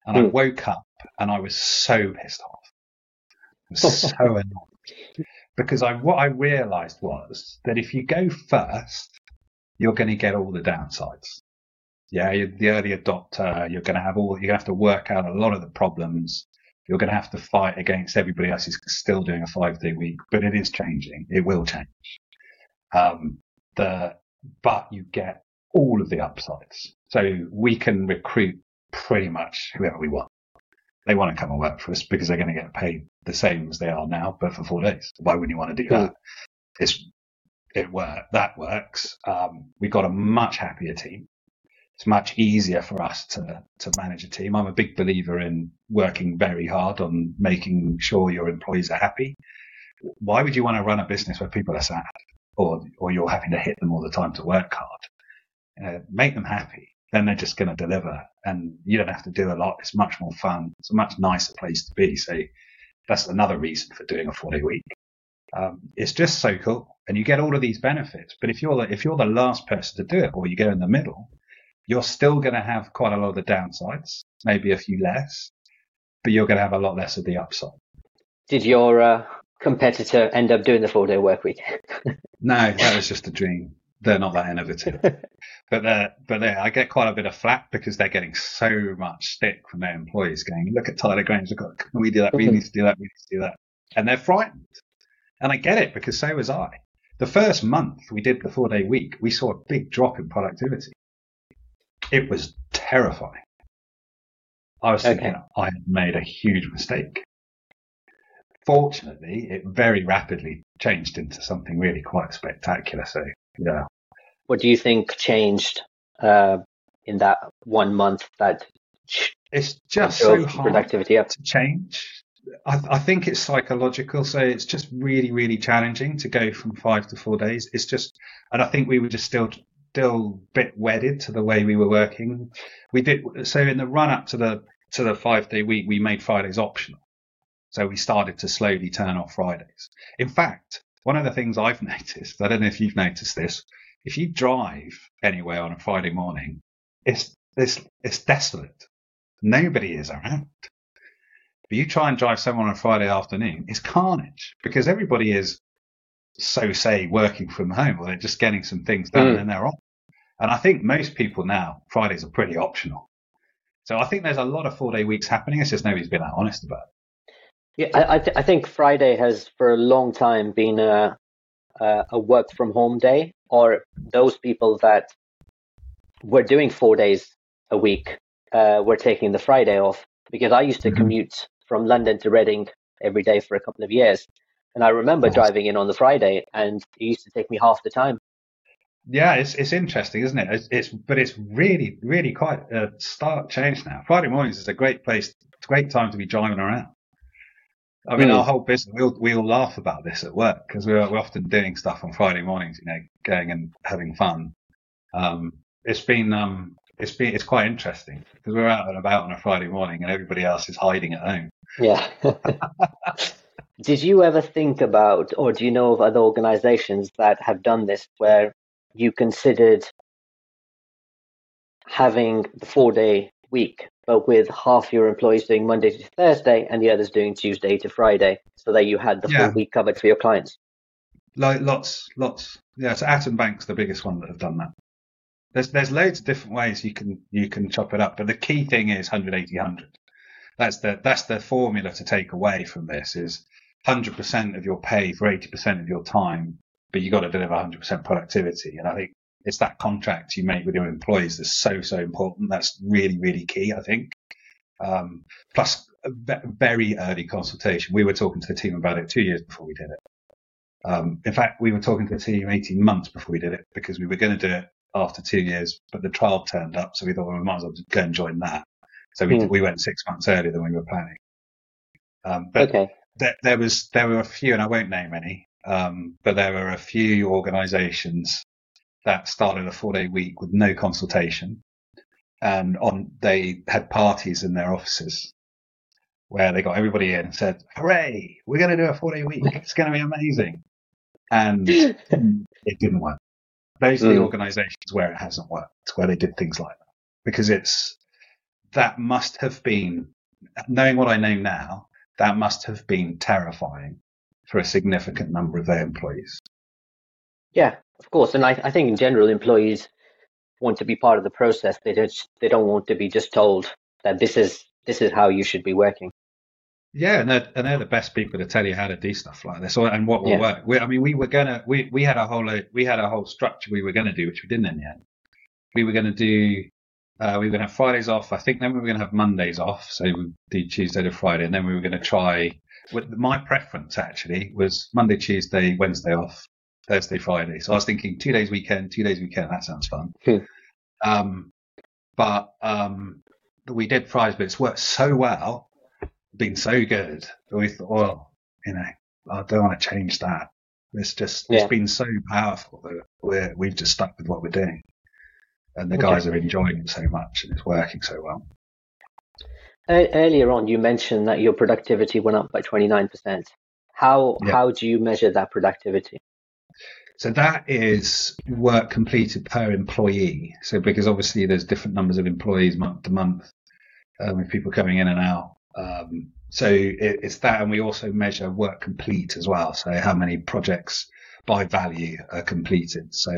and I Hmm. woke up and I was so pissed off, I was [laughs] so annoyed because I what I realised was that if you go first, you're going to get all the downsides. Yeah, you're the early adopter. You're going to have all. You're going to have to work out a lot of the problems. You're going to have to fight against everybody else who's still doing a five day week, but it is changing. It will change. Um, the but you get all of the upsides. So we can recruit pretty much whoever we want. They want to come and work for us because they're going to get paid the same as they are now, but for four days. Why wouldn't you want to do that? It's it work that works. Um, we've got a much happier team it's much easier for us to to manage a team. I'm a big believer in working very hard on making sure your employees are happy. Why would you want to run a business where people are sad or or you're having to hit them all the time to work hard? Make them happy, then they're just going to deliver, and you don't have to do a lot. It's much more fun. It's a much nicer place to be. So that's another reason for doing a four day week. Um, it's just so cool, and you get all of these benefits. But if you're the, if you're the last person to do it, or you go in the middle, you're still going to have quite a lot of the downsides, maybe a few less, but you're going to have a lot less of the upside. Did your uh, competitor end up doing the four day work week? [laughs] No, that was just a dream. They're not that innovative, [laughs] but they're, but they I get quite a bit of flack because they're getting so much stick from their employees going, look at Tyler Grange, look at, can we do that? We Mhm. need to do that. We need to do that. And they're frightened. And I get it because so was I. The first month we did the four day week, we saw a big drop in productivity. It was terrifying. I was Okay. thinking I had made a huge mistake. Fortunately, it very rapidly changed into something really quite spectacular. So, yeah. What do you think changed uh, in that one month that It's just so hard productivity up? to change. I, I think it's psychological. So it's just really, really challenging to go from five to four days. It's just, and I think we were just still, still a bit wedded to the way we were working. We did, so in the run up to the, to the five day week, we made Fridays optional. So we started to slowly turn off Fridays. In fact, one of the things I've [laughs] noticed, I don't know if you've noticed this, if you drive anywhere on a Friday morning, it's, it's, it's desolate. Nobody is around. But you try and drive someone on a Friday afternoon, it's carnage because everybody is, so say, working from home or they're just getting some things done Mm. and they're off. And I think most people now, Fridays are pretty optional. So I think there's a lot of four day weeks happening. It's just nobody's been that honest about it. Yeah, I, I, th- I think Friday has for a long time been a, a, a work from home day, or those people that were doing four days a week uh, were taking the Friday off. Because I used to Mhm. commute from London to Reading every day for a couple of years. And I remember driving in on the Friday, and it used to take me half the time. Yeah, it's it's interesting, isn't it? It's, it's but it's really really quite a stark change now. Friday mornings is a great place, it's a great time to be driving around. I mean, Hmm. our whole business, we all, we all laugh about this at work because we're, we're often doing stuff on Friday mornings, you know, going and having fun. Um, it's been, um, it's been, it's quite interesting because we're out and about on a Friday morning and everybody else is hiding at home. Yeah. [laughs] [laughs] Did you ever think about, or do you know of other organizations that have done this where you considered having the four day week, but with half your employees doing Monday to Thursday and the others doing Tuesday to Friday, so that you had the Yeah. full week covered for your clients? Like lots, lots. Yeah, so Atom Bank's the biggest one that have done that. There's there's loads of different ways you can you can chop it up, but the key thing is 180 100. That's the that's the formula to take away from this is 100% of your pay for 80% of your time, but you got to deliver 100% productivity. And I think it's that contract you make with your employees that's so so important. That's really really key. I think. Um, plus, very early consultation. We were talking to the team about it two years before we did it. Um, in fact, we were talking to the team 18 months before we did it because we were going to do it after two years, but the trial turned up, so we thought well, we might as well go and join that. So we, mm. we went six months earlier than we were planning. Um, but okay. There, there was there were a few, and I won't name any, um, but there were a few organisations that started a four day week with no consultation, and on they had parties in their offices where they got everybody in and said, "Hooray, we're going to do a four day week! [laughs] It's going to be amazing," and it didn't work. Those are the mm. organisations where it hasn't worked, where they did things like that, because it's that must have been knowing what I know now. That must have been terrifying for a significant number of their employees. Yeah, of course, and I, I think in general, employees want to be part of the process. They just they don't want to be just told that this is this is how you should be working. Yeah, and they're, and they're the best people to tell you how to do stuff like this and what will yeah. work. We, I mean, we were gonna we, we had a whole uh, we had a whole structure we were gonna do, which we didn't in the end. We were gonna do uh, we were gonna have Fridays off. I think then we were gonna have Mondays off, so we did Tuesday to Friday, and then we were gonna try. My preference actually was Monday, Tuesday, Wednesday off, Thursday, Friday. So I was thinking two days weekend, two days weekend. That sounds fun. Hmm. Um, but um, we did Fridays, but it's worked so well been so good. We thought, well, you know, I don't want to change that. It's just yeah. it's been so powerful that we're we've just stuck with what we're doing, and the okay. guys are enjoying it so much, and it's working so well. Earlier on, you mentioned that your productivity went up by twenty nine percent. How yeah. how do you measure that productivity? So that is work completed per employee. So because obviously there's different numbers of employees month to month, um, with people coming in and out. Um, so it, it's that, and we also measure work complete as well. So how many projects by value are completed. So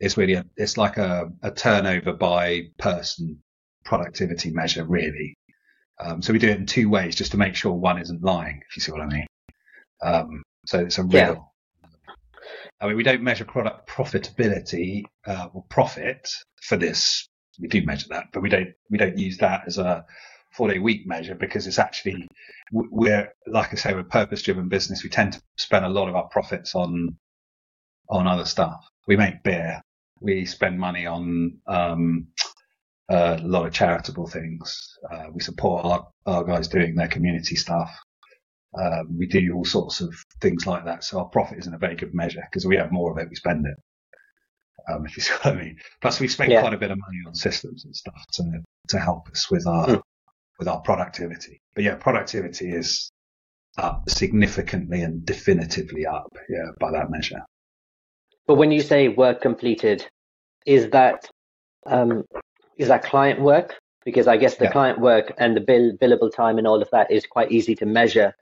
it's really a, it's like a, a turnover by person productivity measure, really. Um, so we do it in two ways, just to make sure one isn't lying, if you see what I mean. Um, so it's a real. Yeah. I mean, we don't measure product profitability uh, or profit for this. We do measure that, but we don't we don't use that as a four day week measure because it's actually we're like I say we're purpose driven business. We tend to spend a lot of our profits on on other stuff. We make beer. We spend money on um, a lot of charitable things. Uh, we support our, our guys doing their community stuff. Um, we do all sorts of things like that. So our profit isn't a very good measure because we have more of it, we spend it. Um, [laughs] if you see what I mean. Plus, we spend yeah. quite a bit of money on systems and stuff to to help us with our mm with our productivity. But yeah, productivity is up significantly and definitively up, yeah, by that measure. But when you say work completed, is that um, is that client work? Because I guess the yeah. client work and the bill, billable time and all of that is quite easy to measure,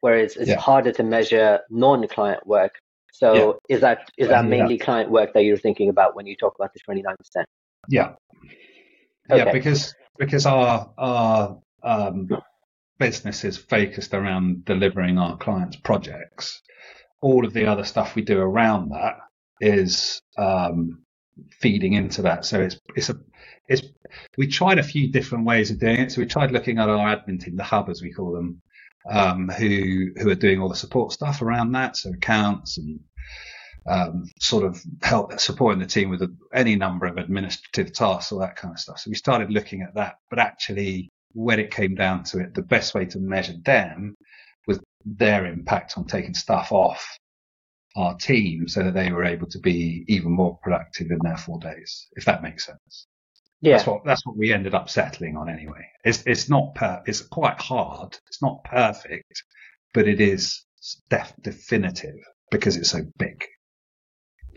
whereas it's yeah. harder to measure non-client work. So yeah. is that is that mainly client work that you're thinking about when you talk about the 29%? Yeah. Okay. Yeah, because because our our um, business is focused around delivering our clients' projects. All of the other stuff we do around that is um, feeding into that. So it's it's a it's we tried a few different ways of doing it. So we tried looking at our admin team, the hub as we call them, um, who who are doing all the support stuff around that, so accounts and um, sort of help supporting the team with a, any number of administrative tasks, all that kind of stuff. So we started looking at that, but actually when it came down to it, the best way to measure them was their impact on taking stuff off our team so that they were able to be even more productive in their four days, if that makes sense. Yeah. That's what, that's what we ended up settling on anyway. It's, it's not, per, it's quite hard. It's not perfect, but it is def- definitive because it's so big.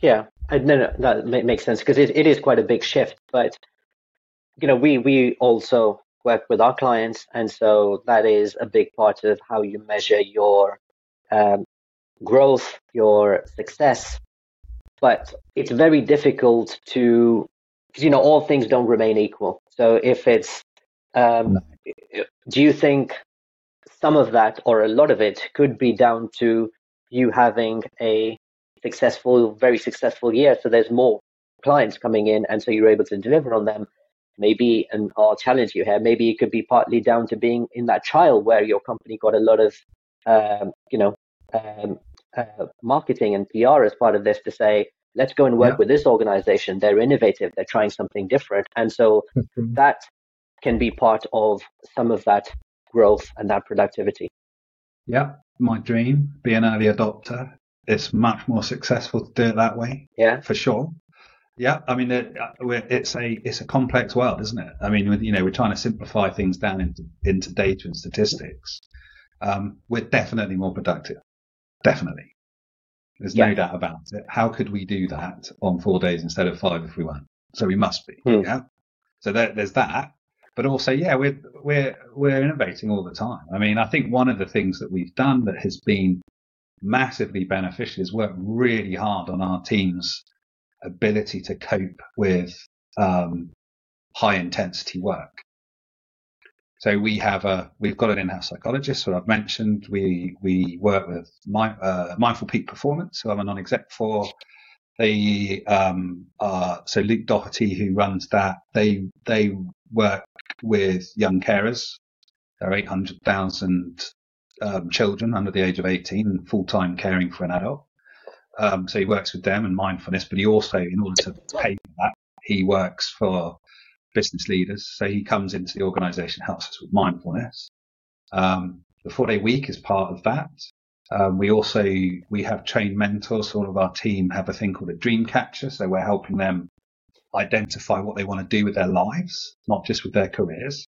Yeah, I, no, no, that makes sense because it, it is quite a big shift. But you know, we we also work with our clients. And so that is a big part of how you measure your um, growth, your success. But it's very difficult to, because, you know, all things don't remain equal. So if it's, um, do you think some of that or a lot of it could be down to you having a successful, very successful year? So there's more clients coming in, and so you're able to deliver on them maybe, and I'll challenge you here, maybe it could be partly down to being in that trial where your company got a lot of, um, you know, um, uh, marketing and PR as part of this to say, let's go and work yeah. with this organization. They're innovative. They're trying something different. And so mm-hmm. [laughs] that can be part of some of that growth and that productivity. Yeah, my dream, be an early adopter. It's much more successful to do it that way. Yeah, for sure. Yeah, I mean, it, it's a it's a complex world, isn't it? I mean, you know, we're trying to simplify things down into into data and statistics. Um, we're definitely more productive, definitely. There's yeah. no doubt about it. How could we do that on four days instead of five if we weren't? So we must be. Hmm. Yeah. So there, there's that. But also, yeah, we're we're we're innovating all the time. I mean, I think one of the things that we've done that has been massively beneficial is work really hard on our team's ability to cope with um, high intensity work. So we have a we've got an in-house psychologist, who I've mentioned. We we work with my, uh, Mindful Peak Performance, who I'm a non-exec for. They um, are so Luke Doherty, who runs that. They they work with young carers. There are 800,000 um, children under the age of 18 full-time caring for an adult. Um, so he works with them and mindfulness, but he also, in order to pay for that, he works for business leaders. So he comes into the organization, helps us with mindfulness. Um, the four day week is part of that. Um, we also, we have trained mentors. All of our team have a thing called a dream catcher. So we're helping them identify what they want to do with their lives, not just with their careers.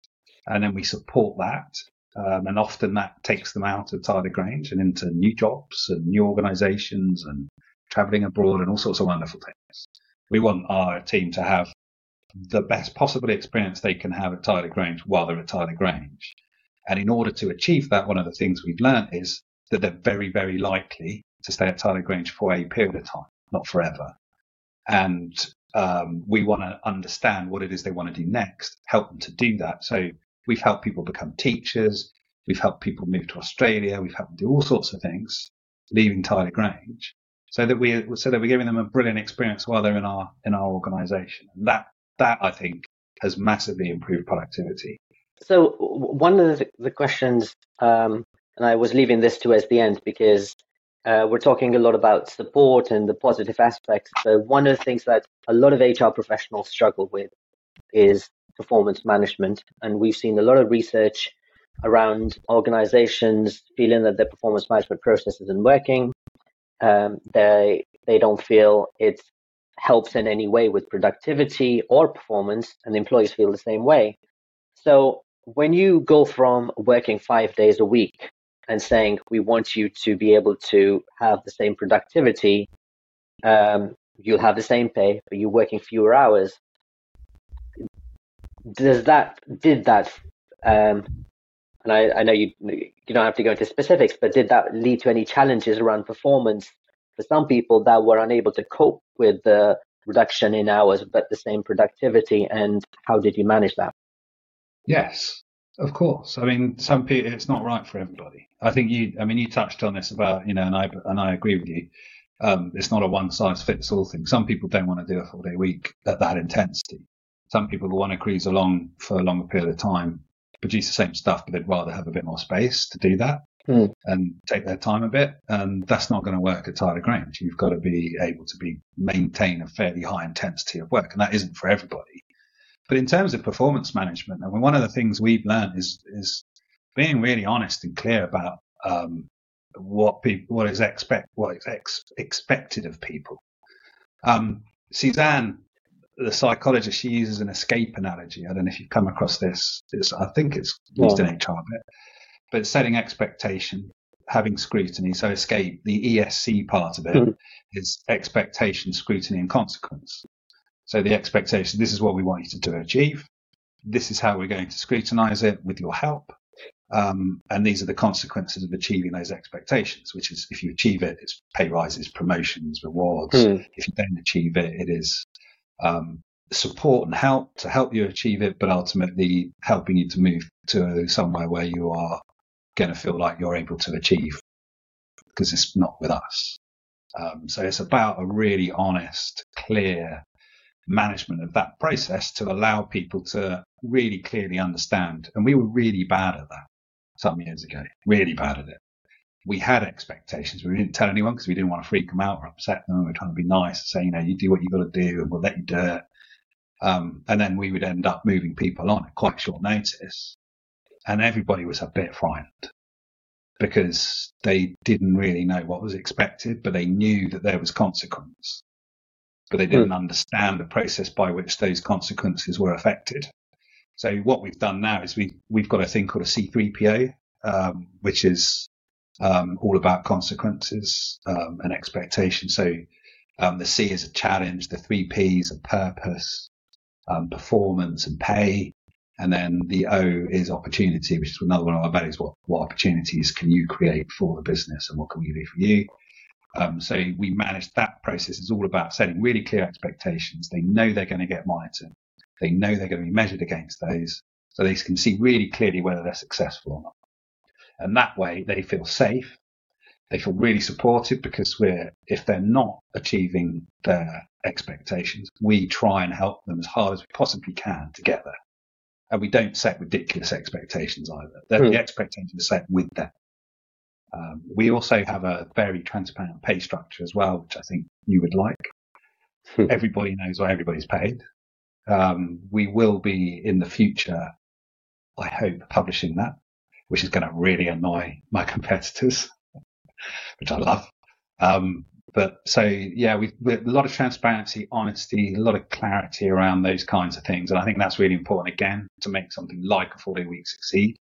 And then we support that. Um, and often that takes them out of Tyler Grange and into new jobs and new organizations and traveling abroad and all sorts of wonderful things. We want our team to have the best possible experience they can have at Tyler Grange while they're at Tyler Grange. And in order to achieve that, one of the things we've learned is that they're very, very likely to stay at Tyler Grange for a period of time, not forever. And um, we want to understand what it is they want to do next, help them to do that. So we've helped people become teachers. We've helped people move to Australia. We've helped them do all sorts of things, leaving Tyler Grange, so that we so that we're giving them a brilliant experience while they're in our in our organisation. And that that I think has massively improved productivity. So one of the, questions, um, and I was leaving this to as the end because uh, we're talking a lot about support and the positive aspects. But one of the things that a lot of HR professionals struggle with is performance management. And we've seen a lot of research around organizations feeling that their performance management process isn't working. Um, they they don't feel it helps in any way with productivity or performance, and employees feel the same way. So when you go from working five days a week and saying we want you to be able to have the same productivity, um, you'll have the same pay, but you're working fewer hours. Does that did that? Um, and I, I know you you don't have to go into specifics, but did that lead to any challenges around performance for some people that were unable to cope with the reduction in hours but the same productivity? And how did you manage that? Yes, of course. I mean, some people, it's not right for everybody. I think you, I mean, you touched on this about, you know, and I, and I agree with you. Um, it's not a one size fits all thing. Some people don't want to do a four day week at that intensity. Some people want to cruise along for a longer period of time, produce the same stuff, but they'd rather have a bit more space to do that mm. and take their time a bit. And that's not going to work at Tyler Grange. You've got to be able to be maintain a fairly high intensity of work, and that isn't for everybody. But in terms of performance management, I mean, one of the things we've learned is is being really honest and clear about um, what people what is expect what is ex- expected of people. Um, Suzanne, the psychologist, she uses an escape analogy. I don't know if you've come across this. It's, I think it's used yeah. in HR bit, but setting expectation, having scrutiny. So escape, the ESC part of it mm-hmm. is expectation, scrutiny, and consequence. So the expectation, this is what we want you to, to achieve. This is how we're going to scrutinize it with your help. Um, and these are the consequences of achieving those expectations, which is if you achieve it, it's pay rises, promotions, rewards. Mm. If you don't achieve it, it is um, support and help to help you achieve it, but ultimately helping you to move to somewhere where you are going to feel like you're able to achieve because it's not with us. Um, so it's about a really honest, clear management of that process to allow people to really clearly understand. And we were really bad at that some years ago, really bad at it. We had expectations. We didn't tell anyone because we didn't want to freak them out or upset them. We were trying to be nice and say, you know, you do what you've got to do and we'll let you do it. Um, and then we would end up moving people on at quite short notice. And everybody was a bit frightened because they didn't really know what was expected, but they knew that there was consequence. But they didn't mm. understand the process by which those consequences were affected. So what we've done now is we we've got a thing called a C3PO, um, which is um, all about consequences um, and expectation. So um, the C is a challenge, the three P's are purpose, um, performance and pay. And then the O is opportunity, which is another one of our values. What, what opportunities can you create for the business and what can we do for you? Um, so we manage that process. It's all about setting really clear expectations. They know they're going to get monitored. They know they're going to be measured against those. So they can see really clearly whether they're successful or not. And that way they feel safe. They feel really supported because we're, if they're not achieving their expectations, we try and help them as hard as we possibly can to get there. And we don't set ridiculous expectations either. The, mm. the expectations are set with them. Um, we also have a very transparent pay structure as well, which I think you would like. Hmm. Everybody knows what everybody's paid. Um, we will be in the future, I hope, publishing that, which is going to really annoy my [laughs] competitors, which I love. Um, but so yeah, we've, a lot of transparency, honesty, a lot of clarity around those kinds of things, and I think that's really important again to make something like a four day week succeed.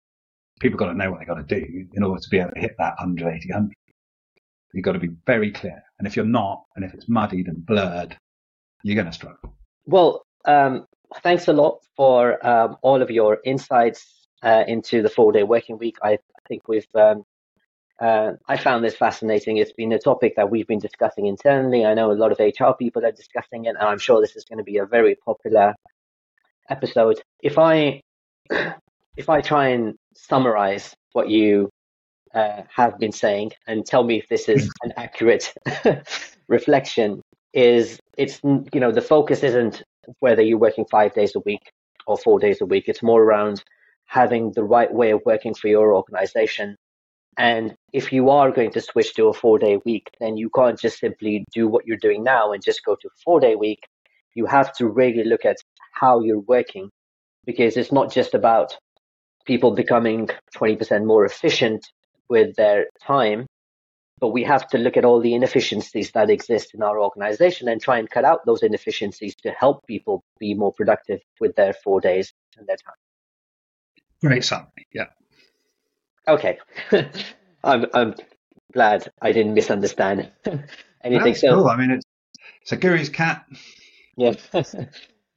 People got to know what they got to do in order to be able to hit that 180, 100. You've got to be very clear, and if you're not, and if it's muddied and blurred, you're going to struggle. Well, um, thanks a lot for um, all of your insights uh, into the four day working week. I, I think we've um, uh, I found this fascinating. It's been a topic that we've been discussing internally. I know a lot of HR people are discussing it, and I'm sure this is going to be a very popular episode. If I if I try and summarize what you uh, have been saying and tell me if this is [laughs] an accurate [laughs] reflection, is it's you know the focus isn't whether you're working five days a week or four days a week. It's more around having the right way of working for your organization and if you are going to switch to a four day week, then you can't just simply do what you're doing now and just go to four day week. You have to really look at how you're working because it's not just about people becoming 20% more efficient with their time, but we have to look at all the inefficiencies that exist in our organization and try and cut out those inefficiencies to help people be more productive with their four days and their time. Great summary. Yeah. Okay. [laughs] I'm I'm glad I didn't misunderstand [laughs] anything. That's so cool. I mean, it's it's a Guru's cat. Yeah. [laughs]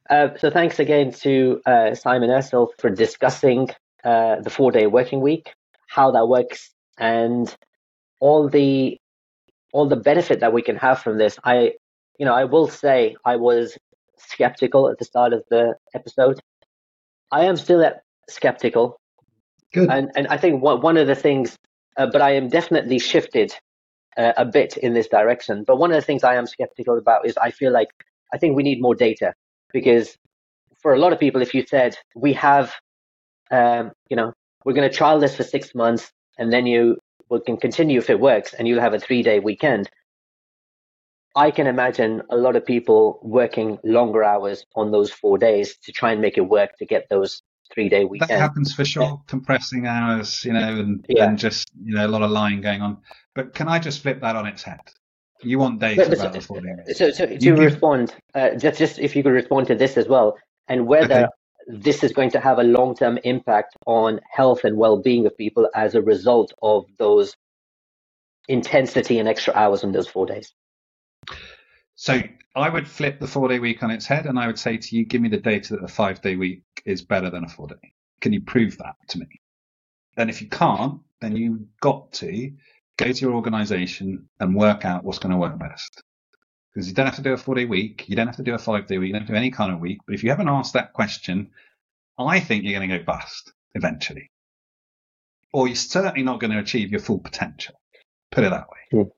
uh, so thanks again to uh, Simon Ursell for discussing uh, the four-day working week, how that works, and all the all the benefit that we can have from this. I, you know, I will say I was skeptical at the start of the episode. I am still skeptical Good. And and I think one one of the things, uh, but I am definitely shifted uh, a bit in this direction. But one of the things I am skeptical about is I feel like I think we need more data because for a lot of people, if you said we have, um, you know, we're going to trial this for six months and then you we can continue if it works and you'll have a three day weekend. I can imagine a lot of people working longer hours on those four days to try and make it work to get those three day weekend. That happens for sure, yeah. compressing hours, you know, and, yeah. and just, you know, a lot of lying going on. But can I just flip that on its head? You want data but, about the four days. So, so to you respond, uh, just, just if you could respond to this as well, and whether okay. this is going to have a long term impact on health and well being of people as a result of those intensity and extra hours in those four days. So I would flip the four day week on its head and I would say to you, give me the data that the five day week is better than a four day. Can you prove that to me? And if you can't, then you've got to go to your organization and work out what's going to work best. Because you don't have to do a four day week. You don't have to do a five day week. You don't have to do any kind of week. But if you haven't asked that question, I think you're going to go bust eventually. Or you're certainly not going to achieve your full potential. Put it that way. Mm.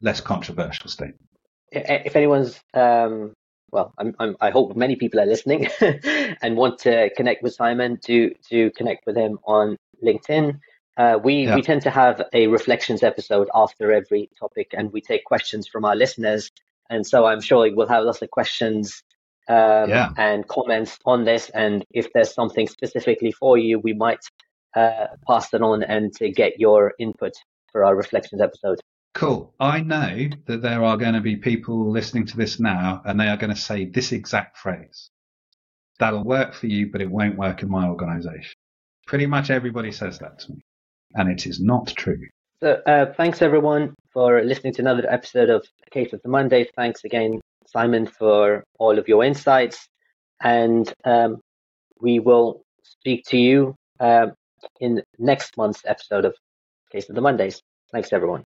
Less controversial statement if anyone's um, well, I'm, I'm, i hope many people are listening [laughs] and want to connect with Simon to to connect with him on LinkedIn. Uh, we yeah. we tend to have a reflections episode after every topic, and we take questions from our listeners. And so I'm sure we'll have lots of questions um, yeah. and comments on this. And if there's something specifically for you, we might uh, pass it on and to get your input for our reflections episode. Cool. I know that there are going to be people listening to this now and they are going to say this exact phrase. That'll work for you, but it won't work in my organization. Pretty much everybody says that to me. And it is not true. So, uh, thanks everyone for listening to another episode of Case of the Monday. Thanks again, Simon, for all of your insights. And um, we will speak to you uh, in next month's episode of Case of the Mondays. Thanks, everyone.